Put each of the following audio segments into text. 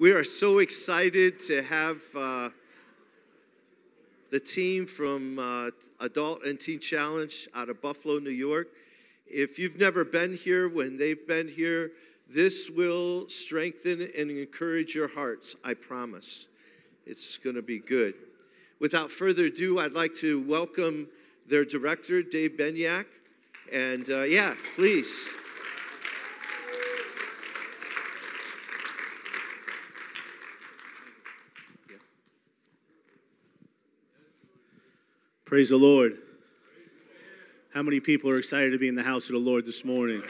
We are so excited to have uh, the team from uh, Adult and Teen Challenge out of Buffalo, New York. If you've never been here, when they've been here, this will strengthen and encourage your hearts, I promise. It's going to be good. Without further ado, I'd like to welcome their director, Dave Benyak. And uh, yeah, please. Praise the Lord. How many people are excited to be in the house of the Lord this morning?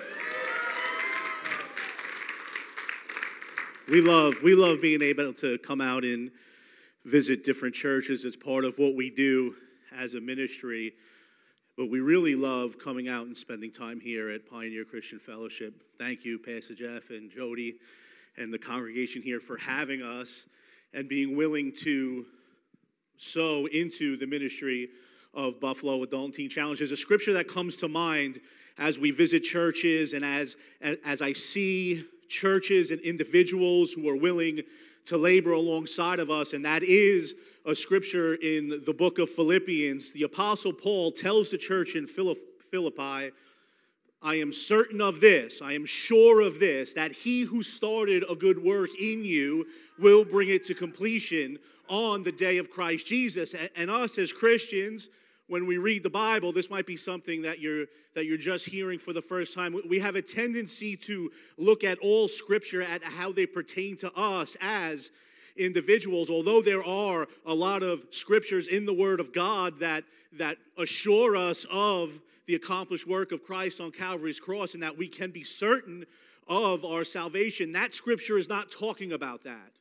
We love we love being able to come out and visit different churches. It's part of what we do as a ministry. But we really love coming out and spending time here at Pioneer Christian Fellowship. Thank you, Pastor Jeff and Jody and the congregation here for having us and being willing to sow into the ministry of Buffalo Adult and Teen Challenge. There's a scripture that comes to mind as we visit churches and as, as I see churches and individuals who are willing to labor alongside of us, and that is a scripture in the book of Philippians. The Apostle Paul tells the church in Philippi, I am certain of this, I am sure of this, that he who started a good work in you will bring it to completion on the day of Christ Jesus. And us as Christians, when we read the Bible, this might be something that you're that you're just hearing for the first time. We have a tendency to look at all scripture at how they pertain to us as individuals. Although there are a lot of scriptures in the Word of God that that assure us of the accomplished work of Christ on Calvary's cross and that we can be certain of our salvation, that scripture is not talking about that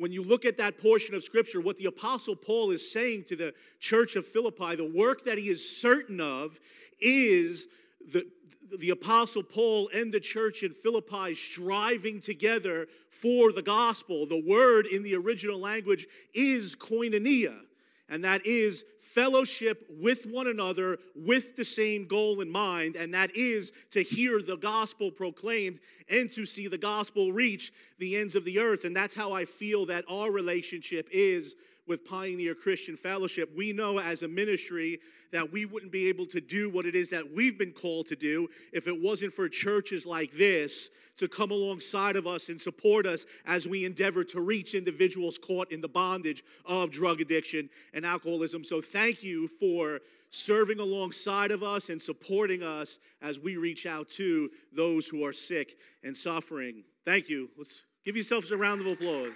when you look at that portion of Scripture, what the Apostle Paul is saying to the church of Philippi, the work that he is certain of is the, the Apostle Paul and the church in Philippi striving together for the gospel. The word in the original language is koinonia, and that is fellowship with one another with the same goal in mind, and that is to hear the gospel proclaimed and to see the gospel reach the ends of the earth. And that's how I feel that our relationship is with Pioneer Christian Fellowship. We know as a ministry that we wouldn't be able to do what it is that we've been called to do if it wasn't for churches like this to come alongside of us and support us as we endeavor to reach individuals caught in the bondage of drug addiction and alcoholism. So, thank you for serving alongside of us and supporting us as we reach out to those who are sick and suffering. Thank you. Let's give yourselves a round of applause.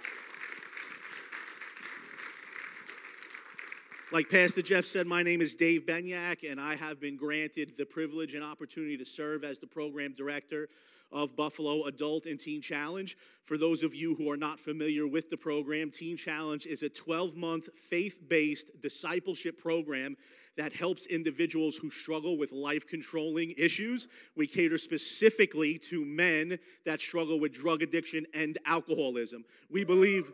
Like Pastor Jeff said, my name is Dave Benyak, and I have been granted the privilege and opportunity to serve as the program director of Buffalo Adult and Teen Challenge. For those of you who are not familiar with the program, Teen Challenge is a 12 month faith based discipleship program that helps individuals who struggle with life controlling issues. We cater specifically to men that struggle with drug addiction and alcoholism. We believe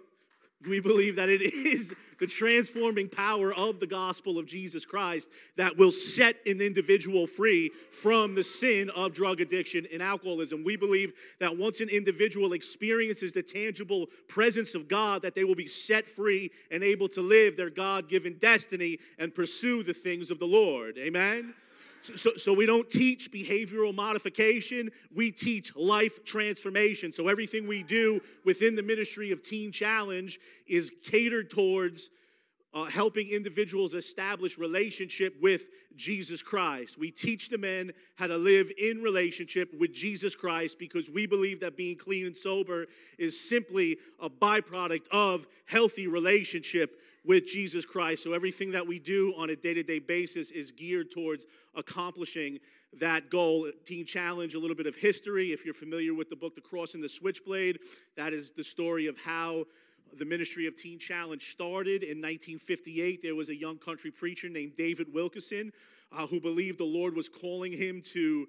we believe that it is the transforming power of the gospel of Jesus Christ that will set an individual free from the sin of drug addiction and alcoholism. We believe that once an individual experiences the tangible presence of God, that they will be set free and able to live their God given destiny and pursue the things of the Lord. Amen? So, so we don't teach behavioral modification, we teach life transformation. So everything we do within the ministry of Teen Challenge is catered towards uh, helping individuals establish relationship with Jesus Christ. We teach the men how to live in relationship with Jesus Christ because we believe that being clean and sober is simply a byproduct of healthy relationship with Jesus Christ. So everything that we do on a day to day basis is geared towards accomplishing that goal. Teen Challenge, a little bit of history. If you're familiar with the book, The Cross and the Switchblade, that is the story of how the ministry of Teen Challenge started in 1958. There was a young country preacher named David Wilkerson uh, who believed the Lord was calling him to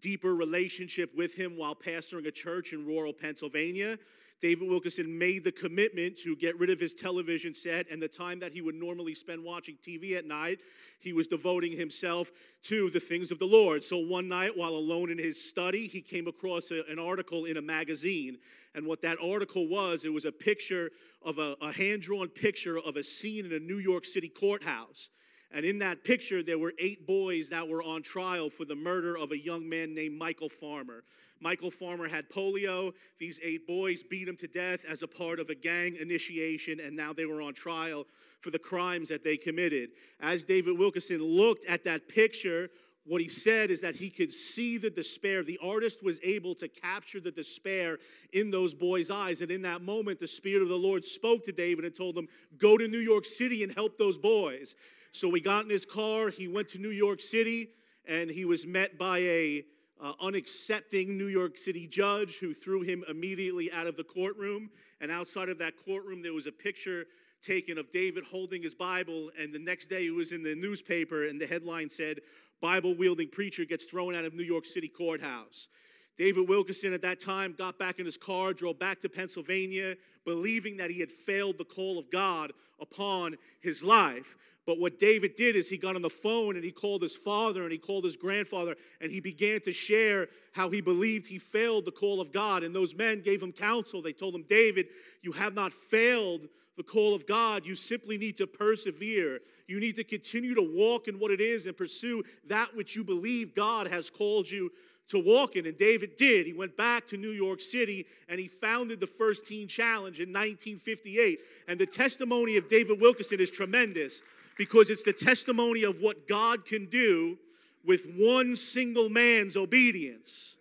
deeper relationship with him while pastoring a church in rural Pennsylvania. David Wilkerson made the commitment to get rid of his television set and the time that he would normally spend watching TV at night, he was devoting himself to the things of the Lord. So one night, while alone in his study, he came across a, an article in a magazine. And what that article was, it was a picture of a, a hand drawn picture of a scene in a New York City courthouse. And in that picture, there were eight boys that were on trial for the murder of a young man named Michael Farmer. Michael Farmer had polio. These eight boys beat him to death as a part of a gang initiation, and now they were on trial for the crimes that they committed. As David Wilkerson looked at that picture, what he said is that he could see the despair. The artist was able to capture the despair in those boys' eyes. And in that moment, the Spirit of the Lord spoke to David and told him, Go to New York City and help those boys. So he got in his car, he went to New York City, and he was met by a uh, unaccepting New York City judge who threw him immediately out of the courtroom. And outside of that courtroom, there was a picture taken of David holding his Bible. And the next day, it was in the newspaper, and the headline said, Bible wielding preacher gets thrown out of New York City courthouse. David Wilkerson at that time got back in his car, drove back to Pennsylvania, believing that he had failed the call of God upon his life. But what David did is he got on the phone and he called his father and he called his grandfather and he began to share how he believed he failed the call of God. And those men gave him counsel. They told him, David, you have not failed the call of God. You simply need to persevere. You need to continue to walk in what it is and pursue that which you believe God has called you to walk in. And David did. He went back to New York City and he founded the first Teen Challenge in 1958. And the testimony of David Wilkerson is tremendous because it's the testimony of what God can do with one single man's obedience.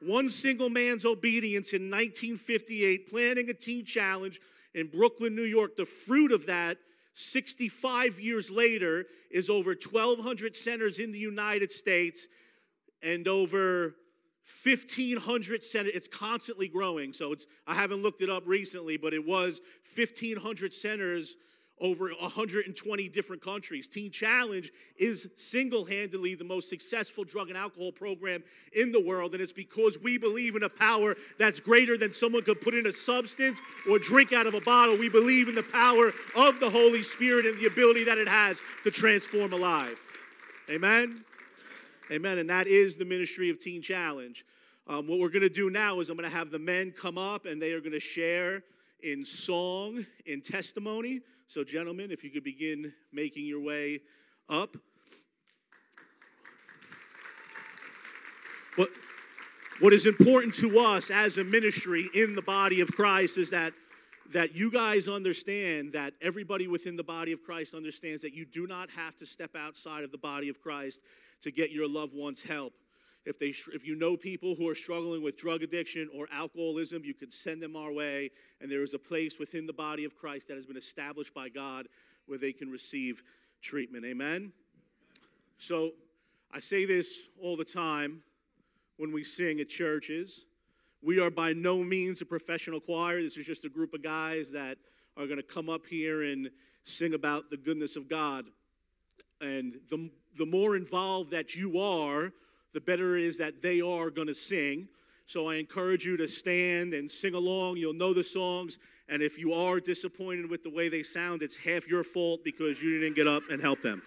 One single man's obedience in 1958, planning a teen challenge in Brooklyn, New York. The fruit of that, 65 years later, is over 1,200 centers in the United States and over 1,500 centers. It's constantly growing. So it's, I haven't looked it up recently, but it was 1,500 centers over 120 different countries. Teen Challenge is single handedly the most successful drug and alcohol program in the world, and it's because we believe in a power that's greater than someone could put in a substance or drink out of a bottle. We believe in the power of the Holy Spirit and the ability that it has to transform a life. Amen? Amen. And that is the ministry of Teen Challenge. Um, what we're going to do now is I'm going to have the men come up and they are going to share in song, in testimony. So, gentlemen, if you could begin making your way up. What, what is important to us as a ministry in the body of Christ is that, that you guys understand that everybody within the body of Christ understands that you do not have to step outside of the body of Christ to get your loved ones help. If, they, if you know people who are struggling with drug addiction or alcoholism, you can send them our way. And there is a place within the body of Christ that has been established by God where they can receive treatment. Amen? So I say this all the time when we sing at churches. We are by no means a professional choir. This is just a group of guys that are going to come up here and sing about the goodness of God. And the, the more involved that you are, the better it is that they are going to sing. So I encourage you to stand and sing along. You'll know the songs. And if you are disappointed with the way they sound, it's half your fault because you didn't get up and help them.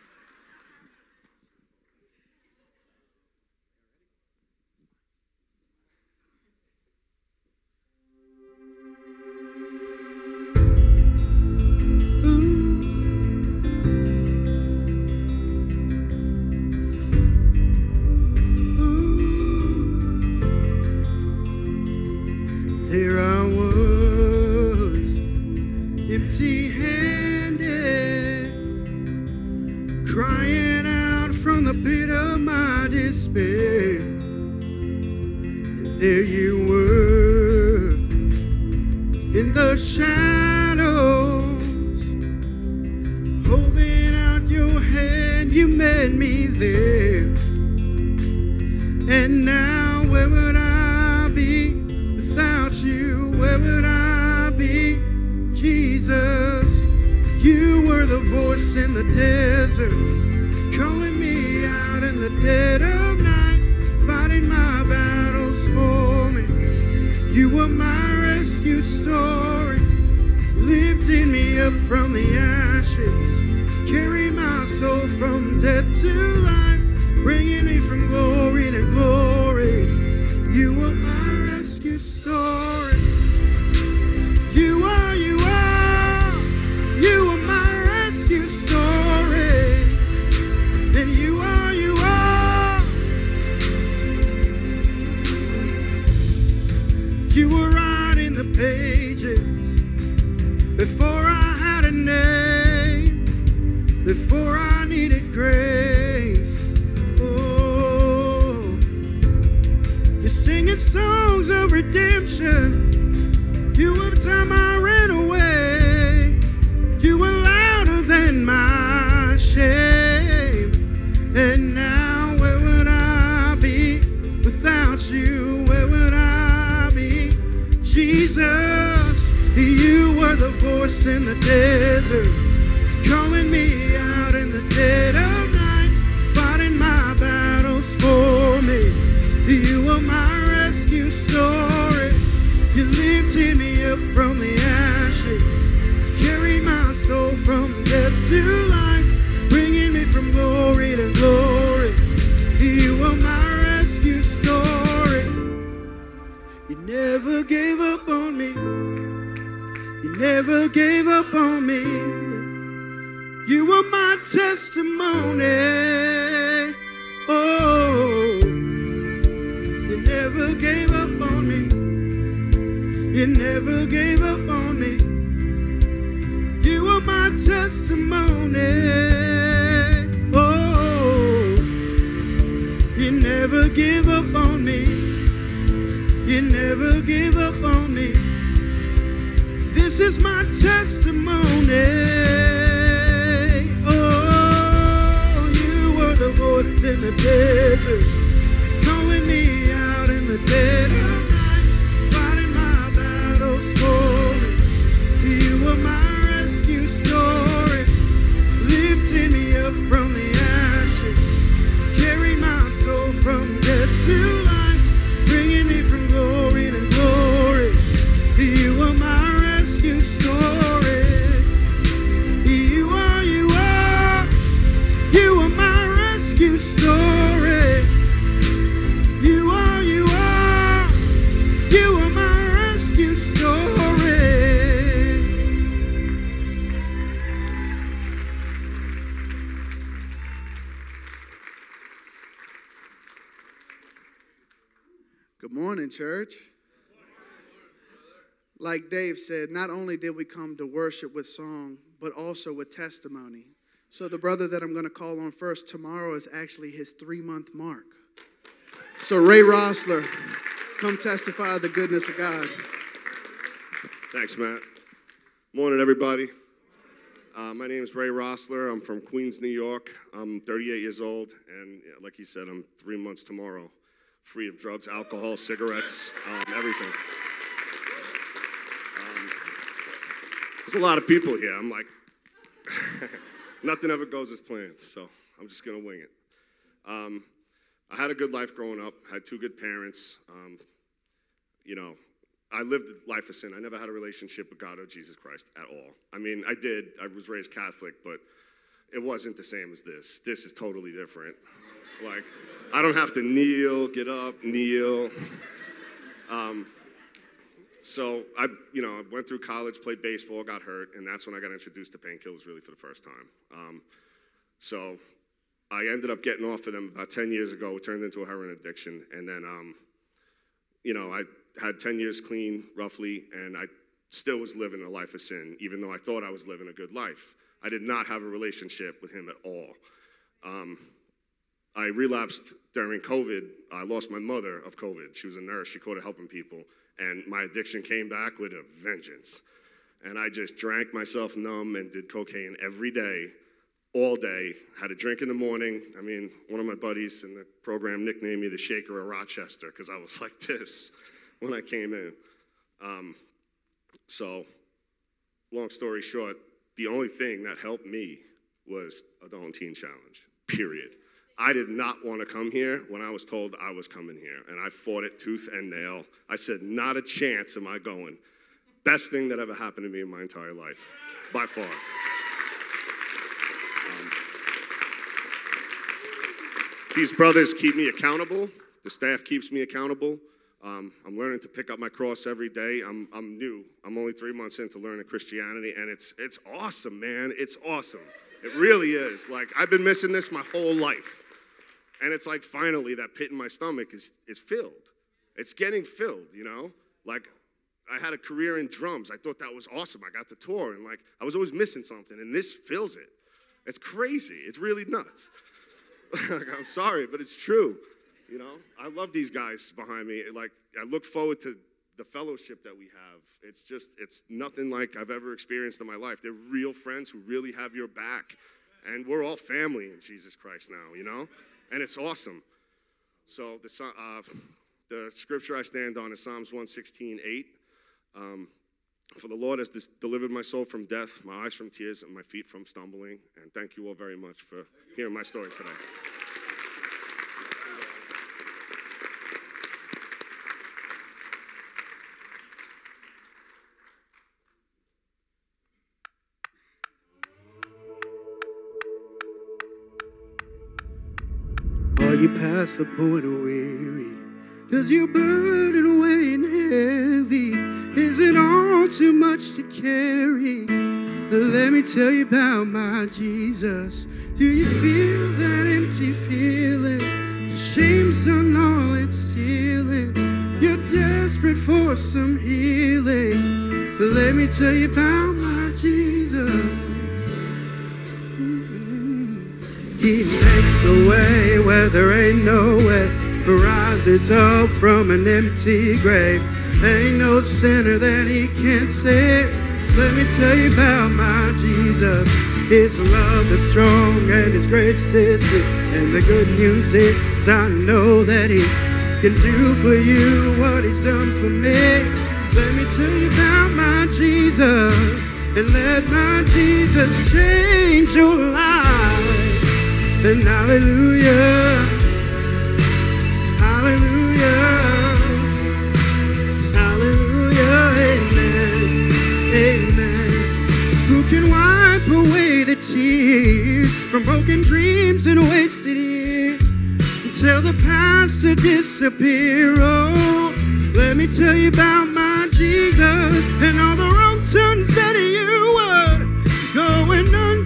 You're singing songs of redemption. You were the time I ran away. You were louder than my shame. And now, where would I be without you? Where would I be? Jesus, you were the voice in the desert, never gave up on me. You were my testimony. Oh, you never gave up on me. You never gave up on me. You were my testimony. Oh, you never give up on me. You never give up on me. Is my testimony. Oh, you were the voice in the desert, calling me out in the dead of night, fighting my battles for me. You were my rescue story, lifting me up from the ashes, carried my soul from death to life, Like Dave said, not only did we come to worship with song, but also with testimony. So, the brother that I'm going to call on first tomorrow is actually his three month mark. So, Ray Rossler, come testify of the goodness of God. Thanks, Matt. Morning, everybody. Uh, my name is Ray Rossler. I'm from Queens, New York. I'm 38 years old, and yeah, like he said, I'm three months tomorrow, free of drugs, alcohol, cigarettes, um, everything. Um, there's a lot of people here. I'm like, nothing ever goes as planned, so I'm just gonna wing it. Um, I had a good life growing up. Had two good parents. Um, you know, I lived a life of sin. I never had a relationship with God or Jesus Christ at all. I mean, I did. I was raised Catholic, but it wasn't the same as this. This is totally different. Like, I don't have to kneel, get up, kneel. Um, so I, you know, went through college, played baseball, got hurt, and that's when I got introduced to painkillers really for the first time. Um, so I ended up getting off of them about 10 years ago. It turned into a heroin addiction, and then, um, you know, I had 10 years clean, roughly, and I still was living a life of sin, even though I thought I was living a good life. I did not have a relationship with him at all. Um, I relapsed during COVID. I lost my mother of COVID. She was a nurse. She caught it helping people. And my addiction came back with a vengeance. And I just drank myself numb and did cocaine every day, all day. Had a drink in the morning. I mean, one of my buddies in the program nicknamed me the Shaker of Rochester because I was like this when I came in. Um, so, long story short, the only thing that helped me was Adult Teen Challenge, period. I did not want to come here when I was told I was coming here, and I fought it tooth and nail. I said, Not a chance am I going. Best thing that ever happened to me in my entire life, by far. Um, these brothers keep me accountable, the staff keeps me accountable. Um, I'm learning to pick up my cross every day. I'm, I'm new. I'm only three months into learning Christianity, and it's, it's awesome, man. It's awesome. It really is. Like, I've been missing this my whole life. And it's like finally that pit in my stomach is, is filled. It's getting filled, you know? Like, I had a career in drums. I thought that was awesome. I got the tour and like I was always missing something, and this fills it. It's crazy. It's really nuts. I'm sorry, but it's true. You know, I love these guys behind me. Like I look forward to the fellowship that we have. It's just, it's nothing like I've ever experienced in my life. They're real friends who really have your back. And we're all family in Jesus Christ now, you know? And it's awesome. So the, uh, the scripture I stand on is Psalms 116, 8. Um, for the Lord has delivered my soul from death, my eyes from tears, and my feet from stumbling. And thank you all very much for hearing my story today. You past the point of weary? Does your burden weighing heavy? Is it all too much to carry? Let me tell you about my Jesus. Do you feel that empty feeling? Shame's on all its ceiling. You're desperate for some healing. Let me tell you about way where there ain't no way. Rises up from an empty grave. Ain't no sinner that he can't save. Let me tell you about my Jesus. His love is strong and his grace is free. And the good news is I know that he can do for you what he's done for me. Let me tell you about my Jesus. And let my Jesus change your life and hallelujah, hallelujah, hallelujah, amen, amen. Who can wipe away the tears from broken dreams and wasted years until the past to disappear? Oh, let me tell you about my Jesus and all the wrong turns that you were going undo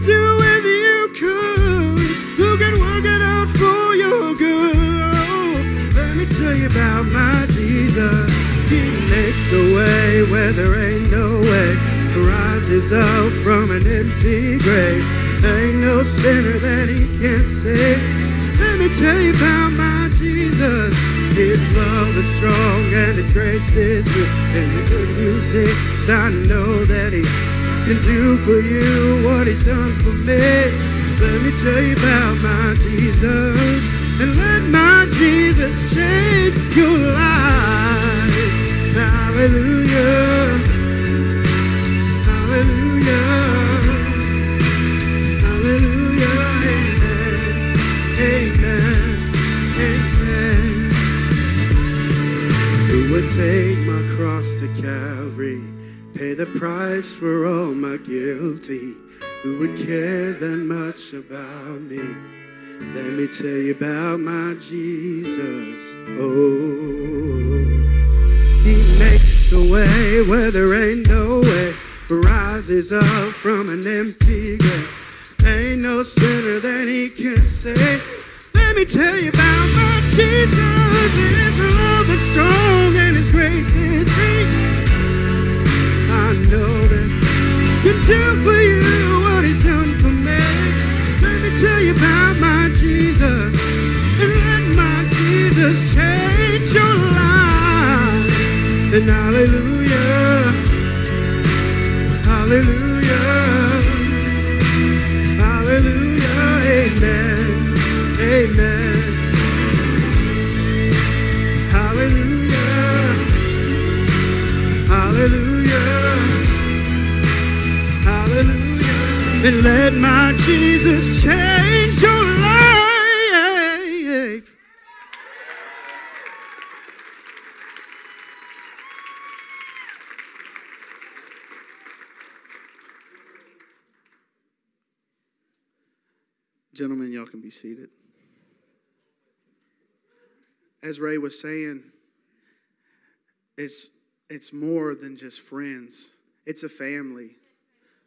tell you about my Jesus. He makes a way where there ain't no way. Rises up from an empty grave. Ain't no sinner that he can't save. Let me tell you about my Jesus. His love is strong and his grace is good. And the good news is I know that he can do for you what he's done for me. Let me tell you about my Jesus and let my Jesus change your life. Hallelujah. Hallelujah. Hallelujah. Amen. Amen. Amen. Who would take my cross to Calvary, pay the price for all my guilty? Who would care that much about me? Let me tell you about my Jesus. Oh, He makes a way where there ain't no way. Rises up from an empty grave. Ain't no sinner that He can save. Let me tell you about my Jesus. His love is strong and His grace is free. I know that He can do for you And hallelujah, Gentlemen, y'all can be seated. As Ray was saying, it's, it's more than just friends, it's a family.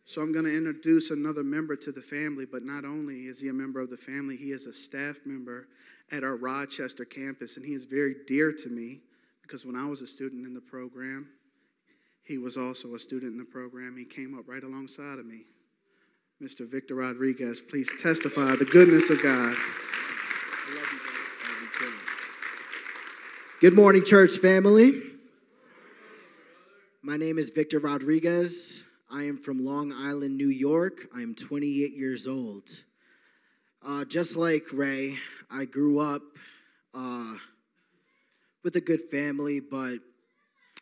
So I'm going to introduce another member to the family, but not only is he a member of the family, he is a staff member at our Rochester campus, and he is very dear to me because when I was a student in the program, He was also a student in the program. He came up right alongside of me. Mr. Victor Rodriguez, please testify the goodness of God. Good morning, church family. My name is Victor Rodriguez. I am from Long Island, New York. I am 28 years old. Uh, just like Ray, I grew up uh, with a good family, but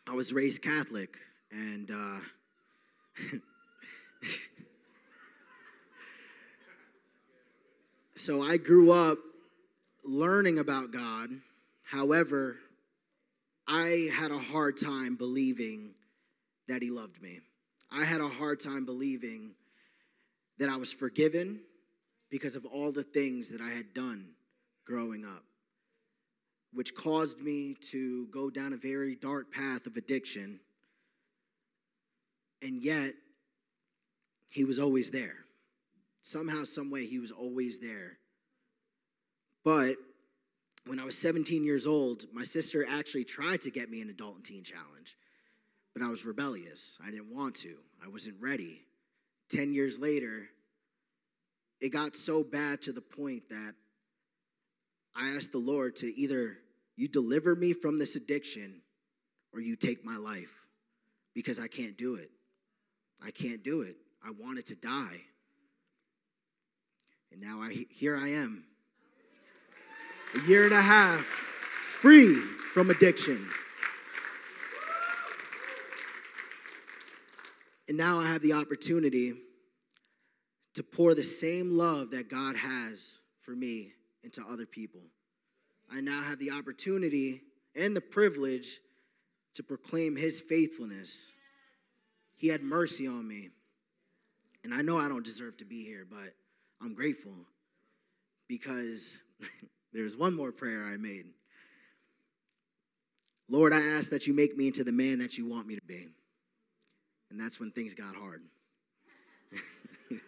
I was raised Catholic. And uh, so I grew up learning about God. However, I had a hard time believing that He loved me. I had a hard time believing that I was forgiven because of all the things that I had done growing up, which caused me to go down a very dark path of addiction. And yet, He was always there. Somehow, some way, He was always there. But when I was 17 years old, my sister actually tried to get me an adult and teen challenge, but I was rebellious. I didn't want to, I wasn't ready. 10 years later, it got so bad to the point that I asked the Lord to either you deliver me from this addiction or you take my life because I can't do it. I can't do it. I wanted to die. And now I here I am a year and a half free from addiction. And now I have the opportunity to pour the same love that God has for me into other people. I now have the opportunity and the privilege to proclaim His faithfulness. He had mercy on me. And I know I don't deserve to be here, but I'm grateful because There's one more prayer I made. Lord, I ask that you make me into the man that you want me to be. And that's when things got hard.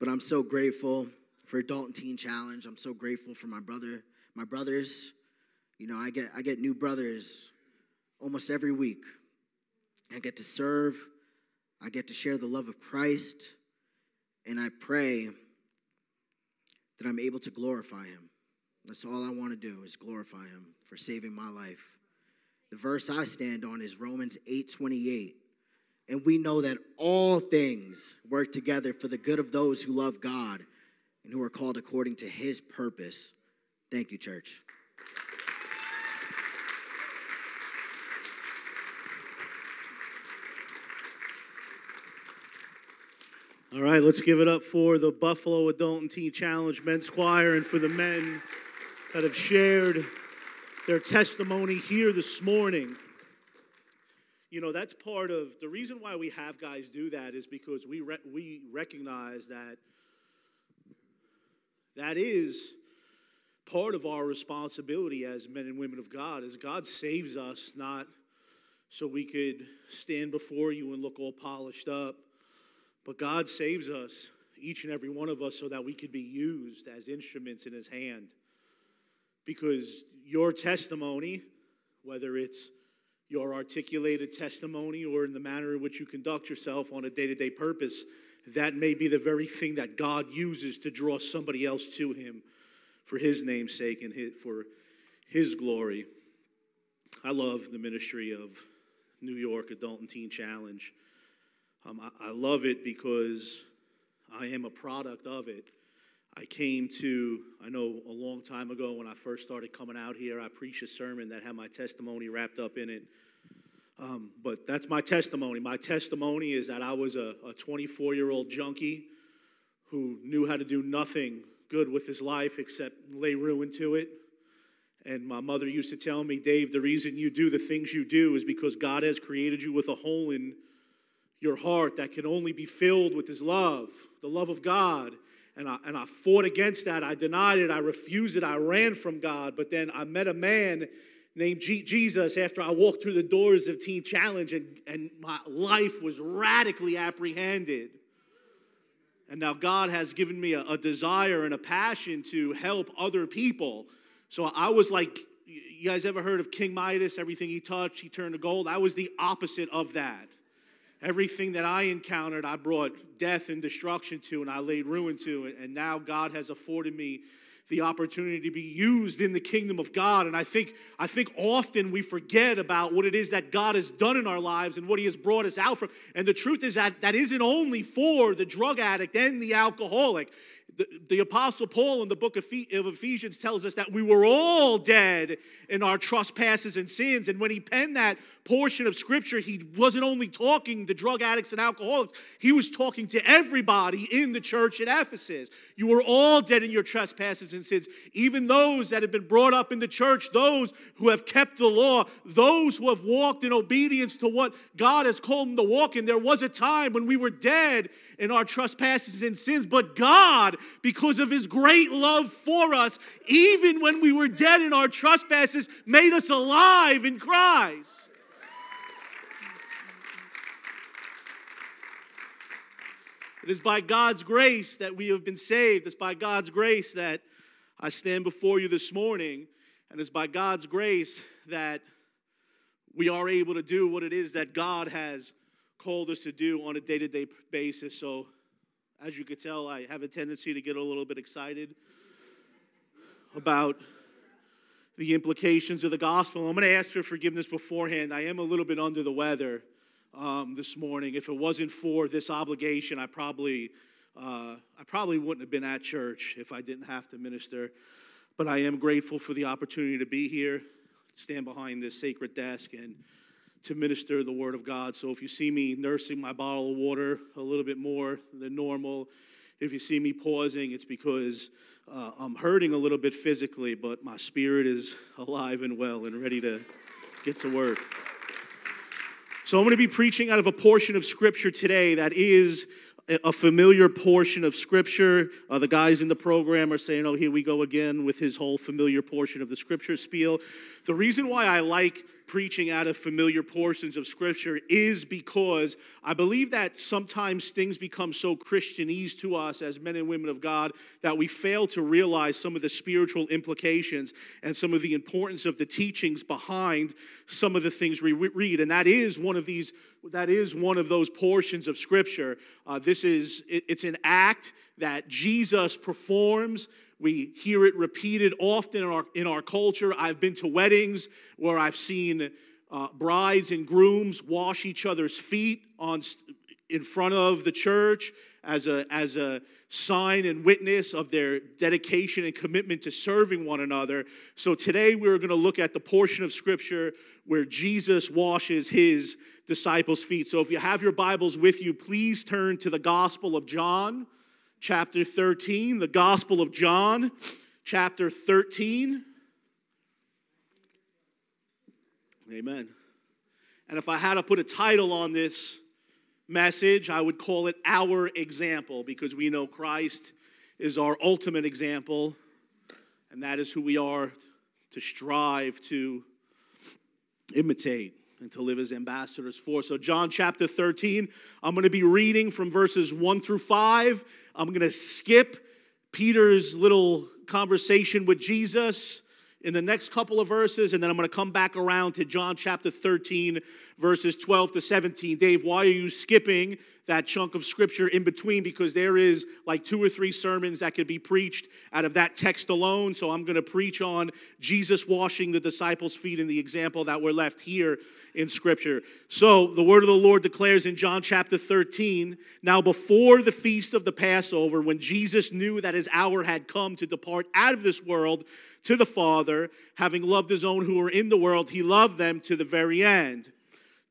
but I'm so grateful for Adult and Teen Challenge. I'm so grateful for my brother, my brothers. You know, I get I get new brothers almost every week. I get to serve. I get to share the love of Christ. And I pray that I'm able to glorify him. That's all I want to do is glorify him for saving my life. The verse I stand on is Romans 8:28. And we know that all things work together for the good of those who love God and who are called according to his purpose. Thank you, church. All right, let's give it up for the Buffalo Adult and Teen Challenge Men's Choir and for the men that have shared their testimony here this morning. You know, that's part of the reason why we have guys do that is because we, re- we recognize that that is part of our responsibility as men and women of God, as God saves us, not so we could stand before you and look all polished up but God saves us, each and every one of us, so that we could be used as instruments in His hand. Because your testimony, whether it's your articulated testimony or in the manner in which you conduct yourself on a day to day purpose, that may be the very thing that God uses to draw somebody else to Him for His name's sake and for His glory. I love the ministry of New York Adult and Teen Challenge. Um, I, I love it because I am a product of it. I came to, I know a long time ago when I first started coming out here, I preached a sermon that had my testimony wrapped up in it. Um, but that's my testimony. My testimony is that I was a 24 year old junkie who knew how to do nothing good with his life except lay ruin to it. And my mother used to tell me, Dave, the reason you do the things you do is because God has created you with a hole in your heart that can only be filled with His love, the love of God. And I, and I fought against that. I denied it. I refused it. I ran from God. But then I met a man named G- Jesus after I walked through the doors of Teen Challenge, and, and my life was radically apprehended. And now God has given me a, a desire and a passion to help other people. So I was like you guys ever heard of King Midas? Everything he touched, he turned to gold. I was the opposite of that. Everything that I encountered, I brought death and destruction to, and I laid ruin to. And now God has afforded me the opportunity to be used in the kingdom of God. And I think, I think often we forget about what it is that God has done in our lives and what He has brought us out from. And the truth is that that isn't only for the drug addict and the alcoholic. The, the Apostle Paul in the book of Ephesians tells us that we were all dead in our trespasses and sins. And when he penned that portion of scripture, he wasn't only talking to drug addicts and alcoholics, he was talking to everybody in the church at Ephesus. You were all dead in your trespasses and sins, even those that have been brought up in the church, those who have kept the law, those who have walked in obedience to what God has called them to walk in. There was a time when we were dead in our trespasses and sins, but God, because of his great love for us, even when we were dead in our trespasses, made us alive in Christ. It is by God's grace that we have been saved. It's by God's grace that I stand before you this morning. And it's by God's grace that we are able to do what it is that God has called us to do on a day to day basis. So, as you can tell, I have a tendency to get a little bit excited about the implications of the gospel. I'm going to ask for forgiveness beforehand. I am a little bit under the weather um, this morning. If it wasn't for this obligation, I probably, uh, I probably wouldn't have been at church if I didn't have to minister. But I am grateful for the opportunity to be here, stand behind this sacred desk, and to minister the Word of God. So if you see me nursing my bottle of water a little bit more than normal, if you see me pausing, it's because uh, I'm hurting a little bit physically, but my spirit is alive and well and ready to get to work. So I'm going to be preaching out of a portion of Scripture today that is a familiar portion of Scripture. Uh, the guys in the program are saying, oh, here we go again with his whole familiar portion of the Scripture spiel. The reason why I like preaching out of familiar portions of Scripture is because I believe that sometimes things become so Christianese to us as men and women of God that we fail to realize some of the spiritual implications and some of the importance of the teachings behind some of the things we read. And that is one of these, that is one of those portions of Scripture. Uh, this is, it, it's an act that Jesus performs we hear it repeated often in our, in our culture. I've been to weddings where I've seen uh, brides and grooms wash each other's feet on, in front of the church as a, as a sign and witness of their dedication and commitment to serving one another. So today we're going to look at the portion of Scripture where Jesus washes his disciples' feet. So if you have your Bibles with you, please turn to the Gospel of John chapter 13, the Gospel of John, chapter 13. Amen. And if I had to put a title on this message, I would call it Our Example because we know Christ is our ultimate example, and that is who we are to strive to imitate and to live as ambassadors for. So, John chapter 13, I'm going to be reading from verses 1 through 5. I'm going to skip Peter's little conversation with Jesus in the next couple of verses, and then I'm going to come back around to John chapter 13, verses 12 to 17. Dave, why are you skipping that chunk of scripture in between? Because there is like two or three sermons that could be preached out of that text alone. So I'm going to preach on Jesus washing the disciples' feet and the example that we're left here in scripture. So the word of the Lord declares in John chapter 13 Now, before the feast of the Passover, when Jesus knew that his hour had come to depart out of this world, to the Father, having loved his own who were in the world, he loved them to the very end.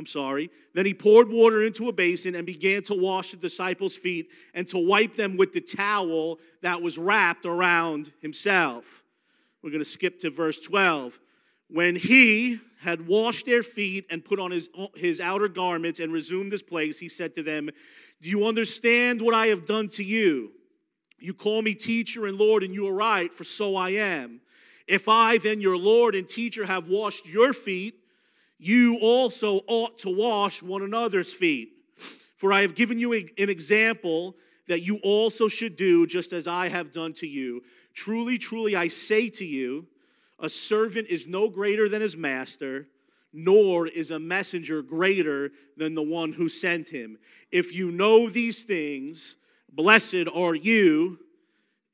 I'm sorry. Then he poured water into a basin and began to wash the disciples' feet and to wipe them with the towel that was wrapped around himself. We're going to skip to verse 12. When he had washed their feet and put on his, his outer garments and resumed his place, he said to them, Do you understand what I have done to you? You call me teacher and Lord, and you are right, for so I am. If I, then your Lord and teacher, have washed your feet, you also ought to wash one another's feet. For I have given you an example that you also should do just as I have done to you. Truly, truly, I say to you, a servant is no greater than his master, nor is a messenger greater than the one who sent him. If you know these things, blessed are you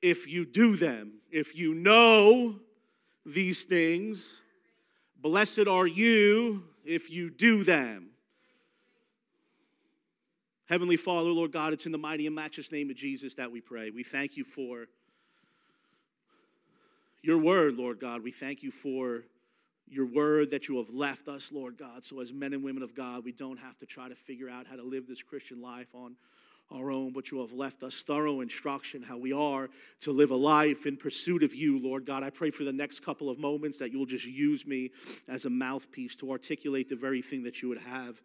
if you do them. If you know these things, blessed are you if you do them. Heavenly Father, Lord God, it's in the mighty and matchless name of Jesus that we pray. We thank you for your word, Lord God. We thank you for your word that you have left us, Lord God. So, as men and women of God, we don't have to try to figure out how to live this Christian life on our own, but you have left us thorough instruction how we are to live a life in pursuit of you, Lord God. I pray for the next couple of moments that you'll just use me as a mouthpiece to articulate the very thing that you would have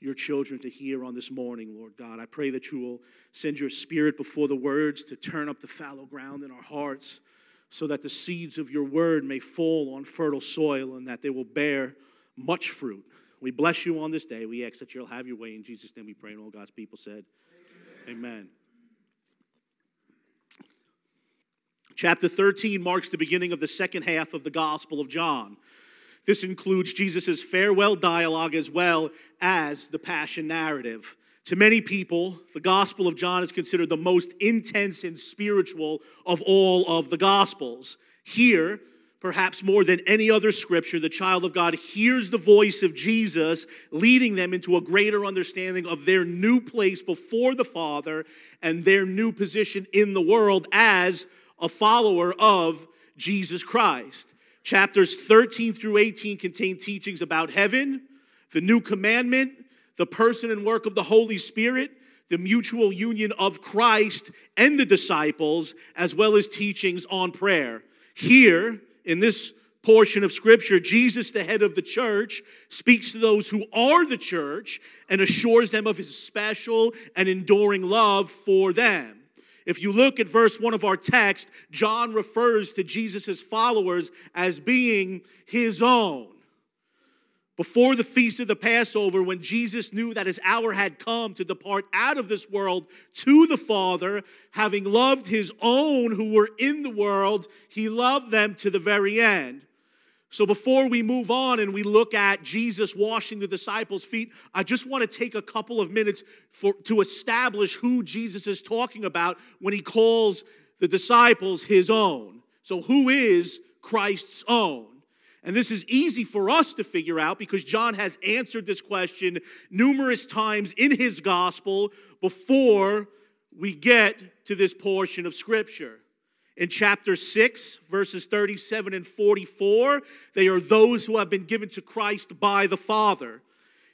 your children to hear on this morning, Lord God. I pray that you will send your spirit before the words to turn up the fallow ground in our hearts so that the seeds of your word may fall on fertile soil and that they will bear much fruit. We bless you on this day. We ask that you'll have your way. In Jesus' name we pray, and all God's people said. Amen. Chapter 13 marks the beginning of the second half of the Gospel of John. This includes Jesus' farewell dialogue as well as the Passion narrative. To many people, the Gospel of John is considered the most intense and spiritual of all of the Gospels. Here, perhaps more than any other scripture, the child of God hears the voice of Jesus leading them into a greater understanding of their new place before the Father and their new position in the world as a follower of Jesus Christ. Chapters 13 through 18 contain teachings about heaven, the new commandment, the person and work of the Holy Spirit, the mutual union of Christ and the disciples, as well as teachings on prayer. Here, in this portion of Scripture, Jesus, the head of the church, speaks to those who are the church and assures them of his special and enduring love for them. If you look at verse 1 of our text, John refers to Jesus' followers as being his own. Before the feast of the Passover, when Jesus knew that his hour had come to depart out of this world to the Father, having loved his own who were in the world, he loved them to the very end. So before we move on and we look at Jesus washing the disciples' feet, I just want to take a couple of minutes for, to establish who Jesus is talking about when he calls the disciples his own. So, who is Christ's own? And this is easy for us to figure out because John has answered this question numerous times in his gospel before we get to this portion of scripture. In chapter 6, verses 37 and 44, they are those who have been given to Christ by the Father.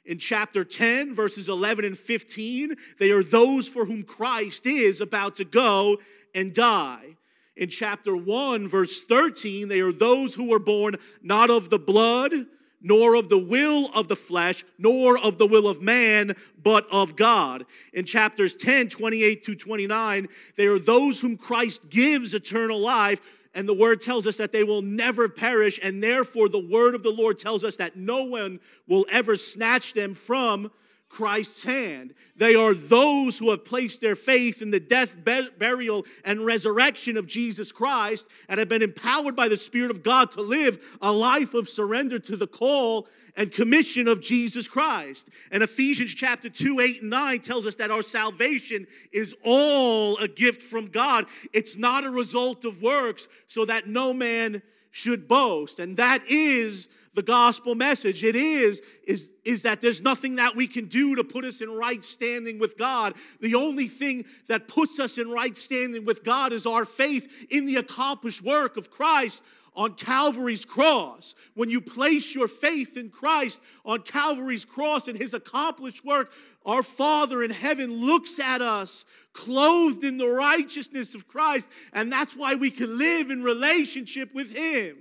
In chapter 10, verses 11 and 15, they are those for whom Christ is about to go and die in chapter 1, verse 13, they are those who were born not of the blood, nor of the will of the flesh, nor of the will of man, but of God. In chapters 10, 28 to 29, they are those whom Christ gives eternal life. And the word tells us that they will never perish. And therefore, the word of the Lord tells us that no one will ever snatch them from Christ's hand. They are those who have placed their faith in the death, burial, and resurrection of Jesus Christ and have been empowered by the Spirit of God to live a life of surrender to the call and commission of Jesus Christ. And Ephesians chapter 2, 8, and 9 tells us that our salvation is all a gift from God. It's not a result of works, so that no man should boast. And that is the gospel message. It is, is, is that there's nothing that we can do to put us in right standing with God. The only thing that puts us in right standing with God is our faith in the accomplished work of Christ on Calvary's cross. When you place your faith in Christ on Calvary's cross and his accomplished work, our Father in heaven looks at us clothed in the righteousness of Christ, and that's why we can live in relationship with him.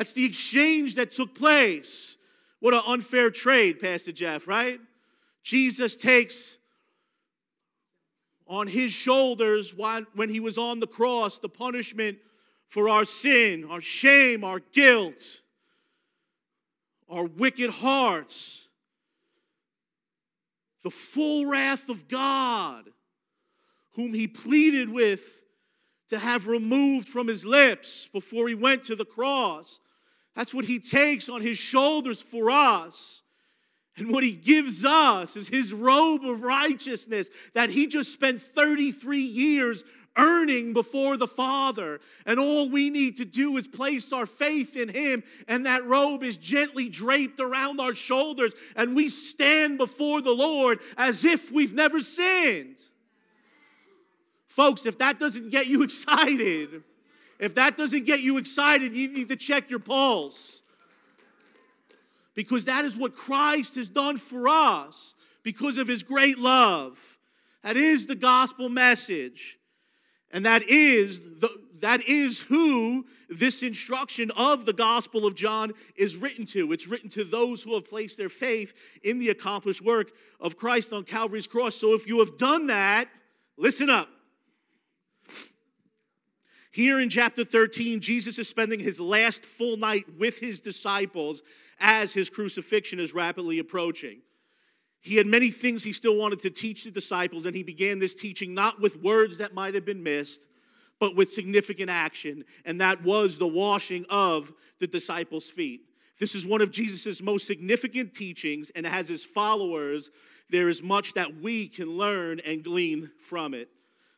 That's the exchange that took place. What an unfair trade, Pastor Jeff, right? Jesus takes on his shoulders when he was on the cross the punishment for our sin, our shame, our guilt, our wicked hearts, the full wrath of God, whom he pleaded with to have removed from his lips before he went to the cross. That's what he takes on his shoulders for us. And what he gives us is his robe of righteousness that he just spent 33 years earning before the Father. And all we need to do is place our faith in him, and that robe is gently draped around our shoulders, and we stand before the Lord as if we've never sinned. Folks, if that doesn't get you excited, if that doesn't get you excited, you need to check your pulse because that is what Christ has done for us because of his great love. That is the gospel message. And that is the that is who this instruction of the Gospel of John is written to. It's written to those who have placed their faith in the accomplished work of Christ on Calvary's cross. So if you have done that, listen up. Here in chapter 13, Jesus is spending his last full night with his disciples as his crucifixion is rapidly approaching. He had many things he still wanted to teach the disciples, and he began this teaching not with words that might have been missed, but with significant action, and that was the washing of the disciples' feet. This is one of Jesus' most significant teachings, and as his followers, there is much that we can learn and glean from it.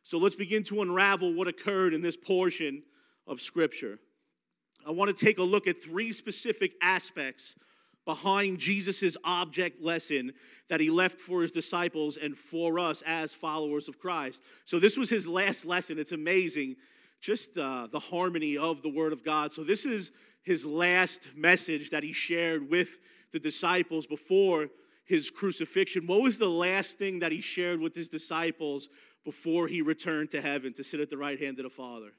So let's begin to unravel what occurred in this portion of Scripture. I want to take a look at three specific aspects behind Jesus' object lesson that he left for his disciples and for us as followers of Christ. So, this was his last lesson. It's amazing, just uh, the harmony of the Word of God. So, this is his last message that he shared with the disciples before his crucifixion. What was the last thing that he shared with his disciples before he returned to heaven to sit at the right hand of the Father?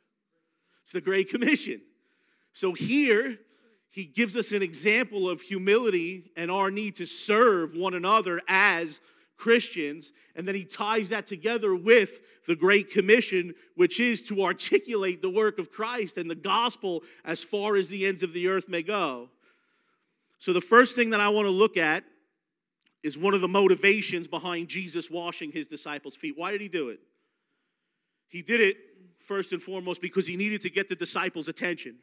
It's the Great Commission. So here, he gives us an example of humility and our need to serve one another as Christians. And then he ties that together with the Great Commission, which is to articulate the work of Christ and the gospel as far as the ends of the earth may go. So, the first thing that I want to look at is one of the motivations behind Jesus washing his disciples' feet. Why did he do it? He did it first and foremost because he needed to get the disciples' attention.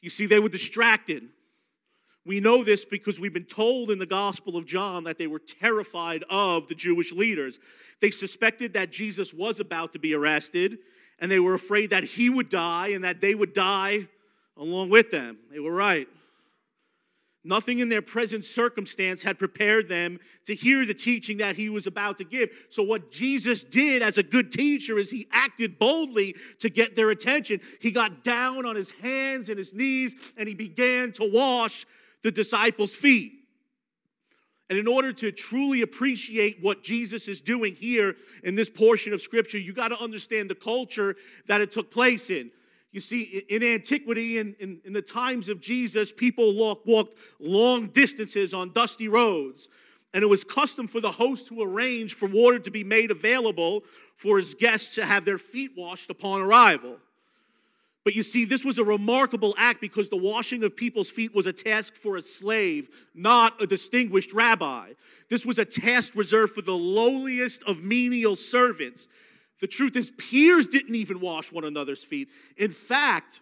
You see, they were distracted. We know this because we've been told in the Gospel of John that they were terrified of the Jewish leaders. They suspected that Jesus was about to be arrested, and they were afraid that he would die and that they would die along with them. They were right. Nothing in their present circumstance had prepared them to hear the teaching that he was about to give. So, what Jesus did as a good teacher is he acted boldly to get their attention. He got down on his hands and his knees and he began to wash the disciples' feet. And in order to truly appreciate what Jesus is doing here in this portion of scripture, you got to understand the culture that it took place in. You see, in antiquity, in, in, in the times of Jesus, people walk, walked long distances on dusty roads. And it was custom for the host to arrange for water to be made available for his guests to have their feet washed upon arrival. But you see, this was a remarkable act because the washing of people's feet was a task for a slave, not a distinguished rabbi. This was a task reserved for the lowliest of menial servants. The truth is, peers didn't even wash one another's feet. In fact,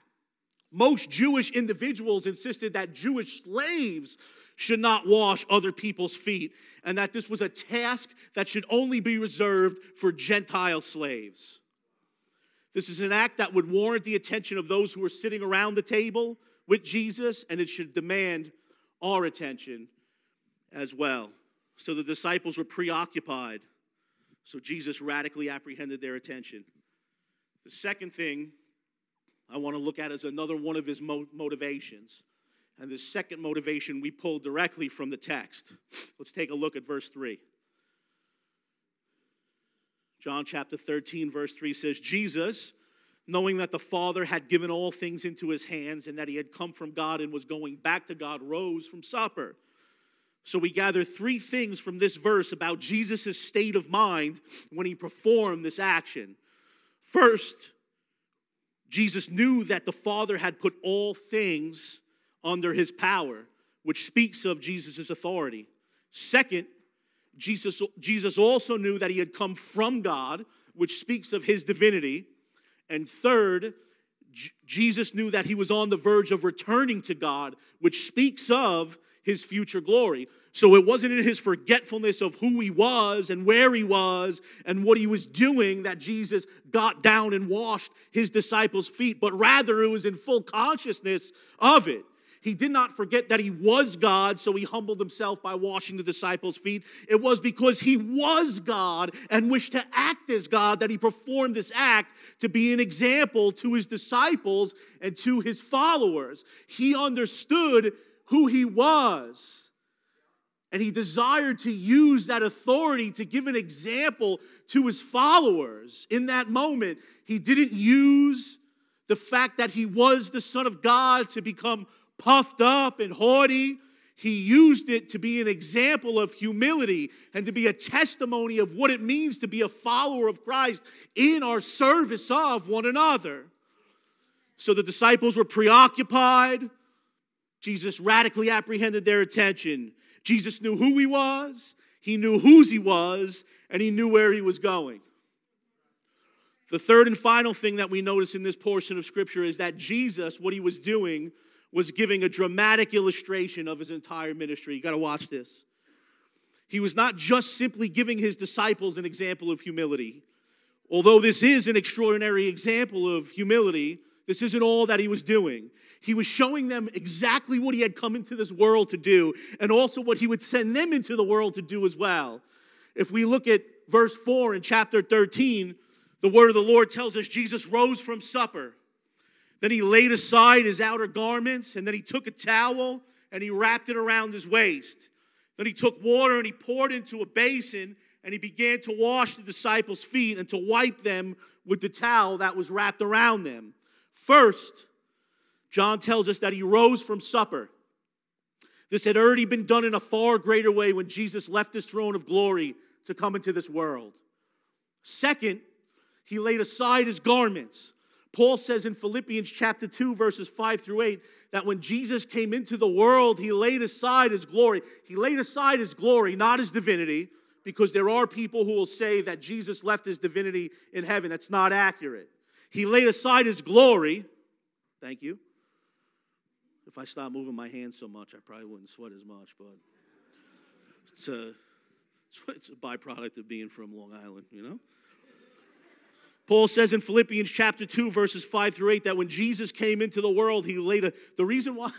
most Jewish individuals insisted that Jewish slaves should not wash other people's feet, and that this was a task that should only be reserved for Gentile slaves. This is an act that would warrant the attention of those who were sitting around the table with Jesus, and it should demand our attention as well. So the disciples were preoccupied so Jesus radically apprehended their attention. The second thing I want to look at is another one of his motivations. And the second motivation we pull directly from the text. Let's take a look at verse 3. John chapter 13, verse 3 says, Jesus, knowing that the Father had given all things into his hands and that he had come from God and was going back to God, rose from supper. So we gather three things from this verse about Jesus' state of mind when he performed this action. First, Jesus knew that the Father had put all things under his power, which speaks of Jesus' authority. Second, Jesus, Jesus also knew that he had come from God, which speaks of his divinity. And third, J- Jesus knew that he was on the verge of returning to God, which speaks of his future glory. So it wasn't in his forgetfulness of who he was and where he was and what he was doing that Jesus got down and washed his disciples' feet, but rather it was in full consciousness of it. He did not forget that he was God, so he humbled himself by washing the disciples' feet. It was because he was God and wished to act as God that he performed this act to be an example to his disciples and to his followers. He understood who he was. And he desired to use that authority to give an example to his followers. In that moment, he didn't use the fact that he was the Son of God to become puffed up and haughty. He used it to be an example of humility and to be a testimony of what it means to be a follower of Christ in our service of one another. So the disciples were preoccupied. Jesus radically apprehended their attention. Jesus knew who he was, he knew whose he was, and he knew where he was going. The third and final thing that we notice in this portion of Scripture is that Jesus, what he was doing, was giving a dramatic illustration of his entire ministry. You got to watch this. He was not just simply giving his disciples an example of humility. Although this is an extraordinary example of humility, this isn't all that he was doing. He was showing them exactly what he had come into this world to do and also what he would send them into the world to do as well. If we look at verse 4 in chapter 13, the word of the Lord tells us Jesus rose from supper. Then he laid aside his outer garments, and then he took a towel and he wrapped it around his waist. Then he took water and he poured into a basin and he began to wash the disciples' feet and to wipe them with the towel that was wrapped around them. First, John tells us that he rose from supper. This had already been done in a far greater way when Jesus left his throne of glory to come into this world. Second, he laid aside his garments. Paul says in Philippians chapter 2, verses 5 through 8, that when Jesus came into the world, he laid aside his glory. He laid aside his glory, not his divinity, because there are people who will say that Jesus left his divinity in heaven. That's not accurate. He laid aside his glory. Thank you. If I stopped moving my hands so much, I probably wouldn't sweat as much, but it's a, it's a byproduct of being from Long Island, you know? Paul says in Philippians chapter 2, verses 5 through 8, that when Jesus came into the world, he laid a. The reason why.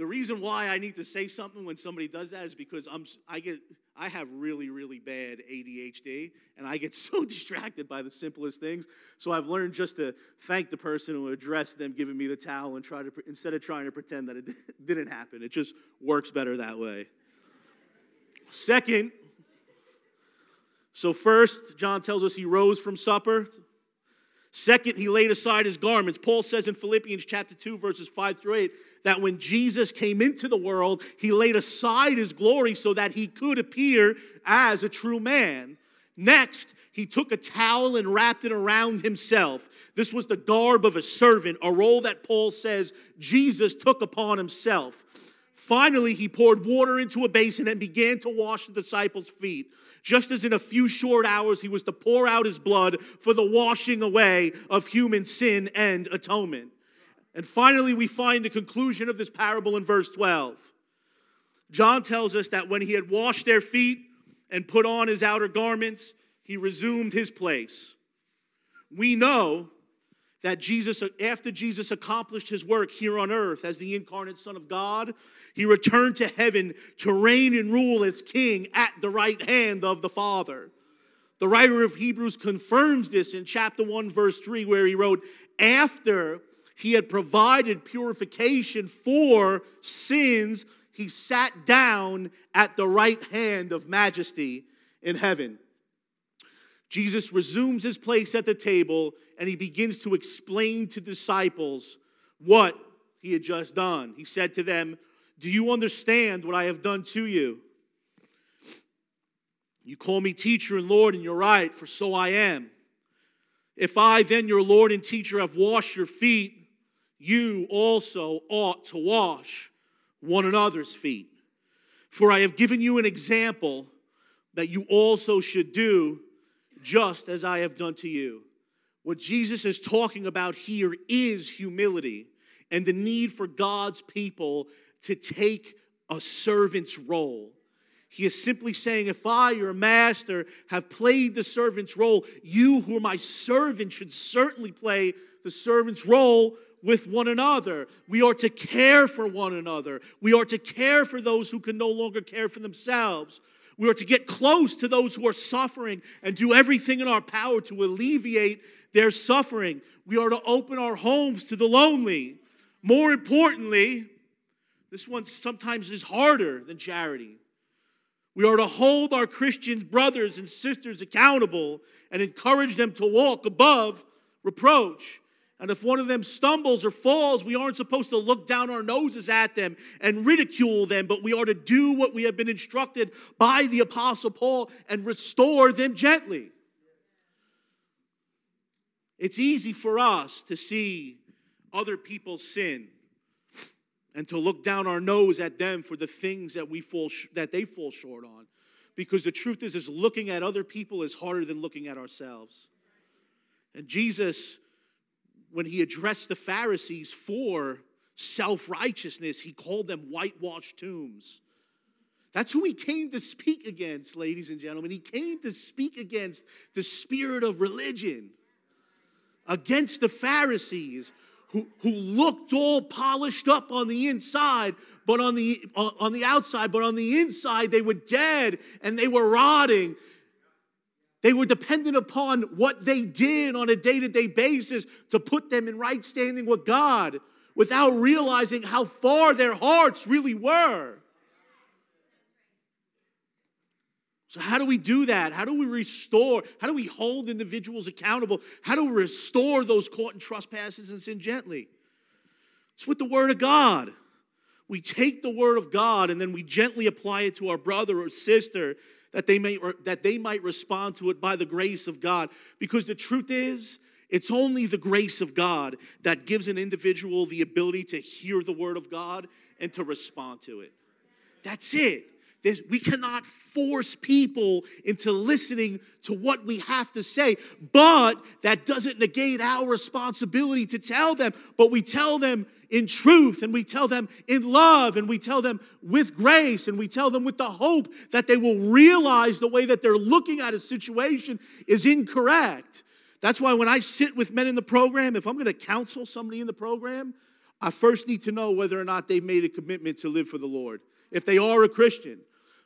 The reason why I need to say something when somebody does that is because I'm, I get, I have really, really bad ADHD, and I get so distracted by the simplest things. So I've learned just to thank the person who addressed them, giving me the towel, and try to instead of trying to pretend that it didn't happen. It just works better that way. Second, so first, John tells us he rose from supper. Second, he laid aside his garments. Paul says in Philippians chapter 2, verses 5 through 8, that when Jesus came into the world, he laid aside his glory so that he could appear as a true man. Next, he took a towel and wrapped it around himself. This was the garb of a servant, a role that Paul says Jesus took upon himself. Finally, he poured water into a basin and began to wash the disciples' feet. Just as in a few short hours he was to pour out his blood for the washing away of human sin and atonement. And finally, we find the conclusion of this parable in verse 12. John tells us that when he had washed their feet and put on his outer garments, he resumed his place. We know that Jesus, after Jesus accomplished his work here on earth as the incarnate Son of God, he returned to heaven to reign and rule as king at the right hand of the Father. The writer of Hebrews confirms this in chapter 1, verse 3, where he wrote, After he had provided purification for sins, he sat down at the right hand of majesty in heaven. Jesus resumes his place at the table and he begins to explain to disciples what he had just done. He said to them, Do you understand what I have done to you? You call me teacher and Lord, and you're right, for so I am. If I, then your Lord and teacher, have washed your feet, you also ought to wash one another's feet. For I have given you an example that you also should do just as I have done to you. What Jesus is talking about here is humility and the need for God's people to take a servant's role. He is simply saying, If I, your master, have played the servant's role, you who are my servant should certainly play the servant's role with one another. We are to care for one another. We are to care for those who can no longer care for themselves. We are to get close to those who are suffering and do everything in our power to alleviate their suffering. We are to open our homes to the lonely. More importantly, this one sometimes is harder than charity. We are to hold our Christian brothers and sisters accountable and encourage them to walk above reproach. And if one of them stumbles or falls, we aren't supposed to look down our noses at them and ridicule them, but we are to do what we have been instructed by the Apostle Paul and restore them gently. It's easy for us to see other people's sin and to look down our nose at them for the things that we fall sh- that they fall short on because the truth is is looking at other people is harder than looking at ourselves and jesus when he addressed the pharisees for self-righteousness he called them whitewashed tombs that's who he came to speak against ladies and gentlemen he came to speak against the spirit of religion against the pharisees who, who looked all polished up on the inside, but on the, on the outside, but on the inside, they were dead and they were rotting. They were dependent upon what they did on a day to day basis to put them in right standing with God without realizing how far their hearts really were. So, how do we do that? How do we restore? How do we hold individuals accountable? How do we restore those caught in trespasses and sin gently? It's with the Word of God. We take the Word of God and then we gently apply it to our brother or sister that they, may, that they might respond to it by the grace of God. Because the truth is, it's only the grace of God that gives an individual the ability to hear the Word of God and to respond to it. That's it. There's, we cannot force people into listening to what we have to say, but that doesn't negate our responsibility to tell them. But we tell them in truth, and we tell them in love, and we tell them with grace, and we tell them with the hope that they will realize the way that they're looking at a situation is incorrect. That's why when I sit with men in the program, if I'm going to counsel somebody in the program, I first need to know whether or not they've made a commitment to live for the Lord. If they are a Christian,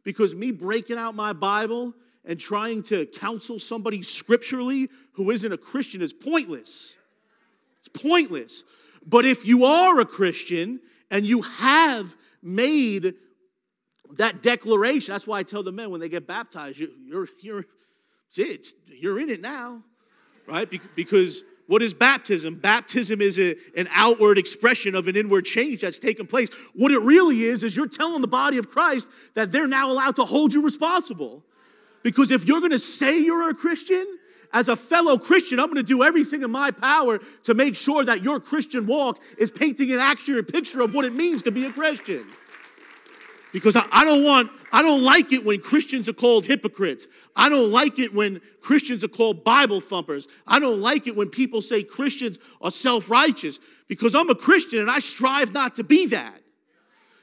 because me breaking out my Bible and trying to counsel somebody scripturally who isn't a Christian is pointless. It's pointless. But if you are a Christian and you have made that declaration, that's why I tell the men when they get baptized, you, are you're, it, you're in it now, right? Because what is baptism? Baptism is a, an outward expression of an inward change that's taken place. What it really is, is you're telling the body of Christ that they're now allowed to hold you responsible. Because if you're gonna say you're a Christian, as a fellow Christian, I'm gonna do everything in my power to make sure that your Christian walk is painting an accurate picture of what it means to be a Christian. Because I, I, don't want i don't like it when christians are called hypocrites. I don't like it when christians are called bible thumpers. I don't like it when people say christians are self-righteous because i'm a christian and i strive not to be that.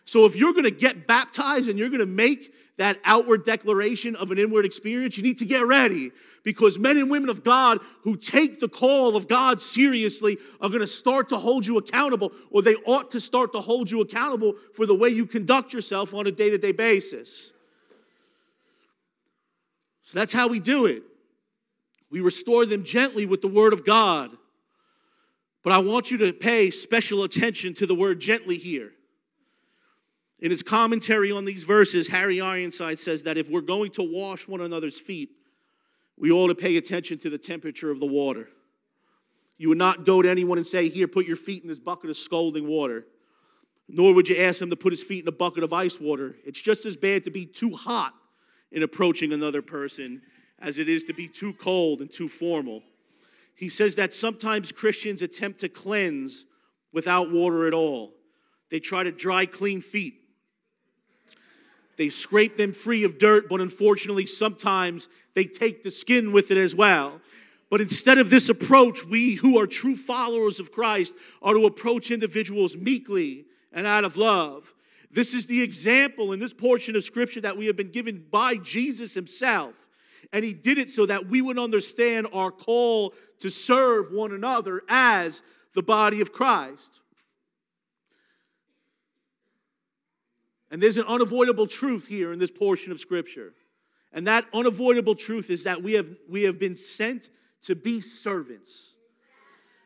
So if you're going to get baptized and you're going to make that outward declaration of an inward experience, you need to get ready because men and women of God who take the call of God seriously are going to start to hold you accountable, or they ought to start to hold you accountable for the way you conduct yourself on a day to day basis. So that's how we do it. We restore them gently with the word of God. But I want you to pay special attention to the word gently here. In his commentary on these verses, Harry Ironside says that if we're going to wash one another's feet, we ought to pay attention to the temperature of the water. You would not go to anyone and say, Here, put your feet in this bucket of scalding water. Nor would you ask him to put his feet in a bucket of ice water. It's just as bad to be too hot in approaching another person as it is to be too cold and too formal. He says that sometimes Christians attempt to cleanse without water at all. They try to dry clean feet. They scrape them free of dirt, but unfortunately, sometimes they take the skin with it as well. But instead of this approach, we who are true followers of Christ are to approach individuals meekly and out of love. This is the example in this portion of scripture that we have been given by Jesus himself. And he did it so that we would understand our call to serve one another as the body of Christ. And there's an unavoidable truth here in this portion of scripture. And that unavoidable truth is that we have, we have been sent to be servants.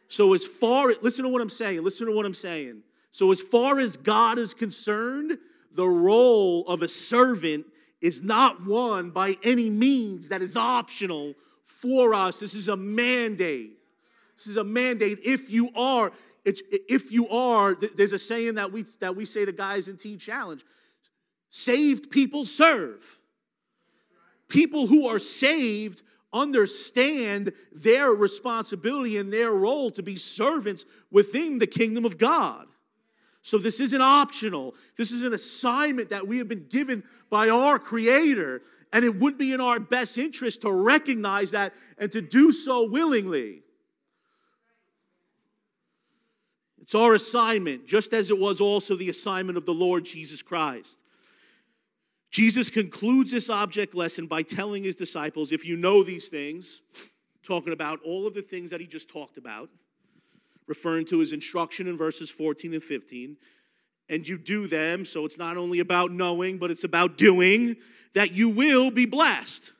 So, as far, listen to what I'm saying, listen to what I'm saying. So, as far as God is concerned, the role of a servant is not one by any means that is optional for us. This is a mandate. This is a mandate. If you are, if you are, there's a saying that we that we say to guys in Teen Challenge: saved people serve. People who are saved understand their responsibility and their role to be servants within the kingdom of God. So this isn't optional. This is an assignment that we have been given by our Creator. And it would be in our best interest to recognize that and to do so willingly. It's our assignment, just as it was also the assignment of the Lord Jesus Christ. Jesus concludes this object lesson by telling his disciples if you know these things, talking about all of the things that he just talked about, referring to his instruction in verses 14 and 15, and you do them, so it's not only about knowing, but it's about doing, that you will be blessed.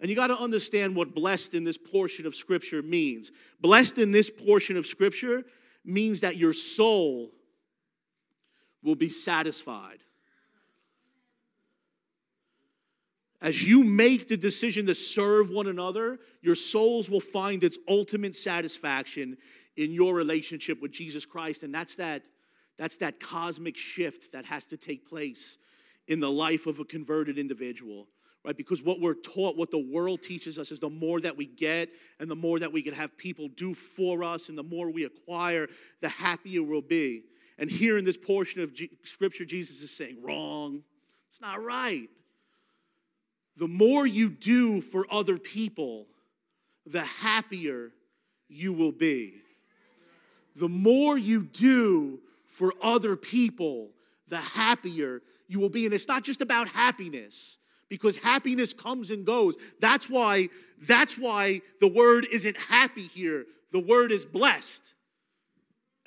And you got to understand what blessed in this portion of Scripture means. Blessed in this portion of Scripture means that your soul will be satisfied. As you make the decision to serve one another, your souls will find its ultimate satisfaction in your relationship with Jesus Christ. And that's that, that's that cosmic shift that has to take place in the life of a converted individual. Right? Because what we're taught, what the world teaches us, is the more that we get and the more that we can have people do for us and the more we acquire, the happier we'll be. And here in this portion of G- Scripture, Jesus is saying, wrong. It's not right. The more you do for other people, the happier you will be the more you do for other people, the happier you will be. And it's not just about happiness because happiness comes and goes. That's why that's why the word isn't happy here. The word is blessed.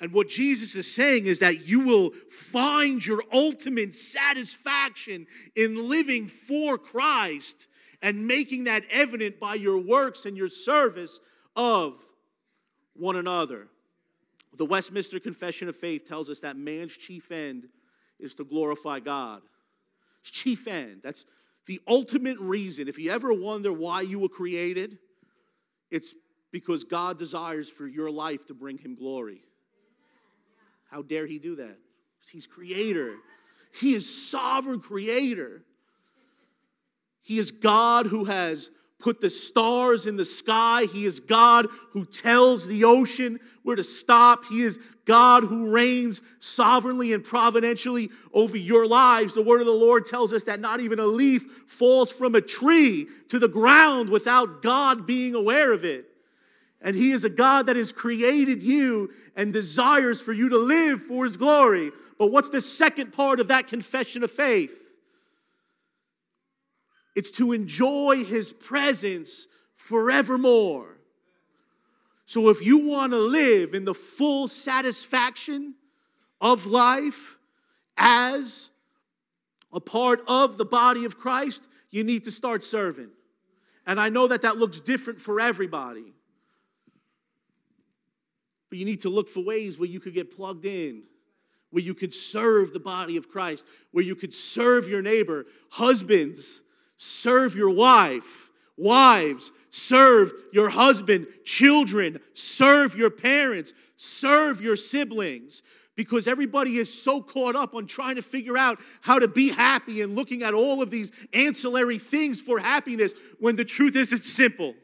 And what Jesus is saying is that you will find your ultimate satisfaction in living for Christ and making that evident by your works and your service of one another. The Westminster Confession of Faith tells us that man's chief end is to glorify God. It's chief end. That's the ultimate reason. If you ever wonder why you were created, it's because God desires for your life to bring him glory. How dare he do that? He's creator. He is sovereign creator. He is God who has put the stars in the sky. He is God who tells the ocean where to stop. He is God who reigns sovereignly and providentially over your lives. The word of the Lord tells us that not even a leaf falls from a tree to the ground without God being aware of it. And He is a God that has created you and desires for you to live for His glory. But what's the second part of that confession of faith? It's to enjoy his presence forevermore. So if you want to live in the full satisfaction of life as a part of the body of Christ, you need to start serving. And I know that that looks different for everybody. But you need to look for ways where you could get plugged in, where you could serve the body of Christ, where you could serve your neighbor. Husbands, serve your wife. Wives, serve your husband. Children, serve your parents. Serve your siblings because everybody is so caught up on trying to figure out how to be happy and looking at all of these ancillary things for happiness when the truth is it's simple.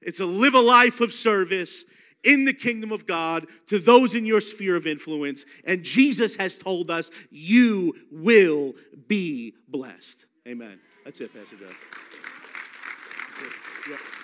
It's to live a life of service in the kingdom of God to those in your sphere of influence. And Jesus has told us, you will be blessed. Amen. That's it, Pastor Jeff. Yeah.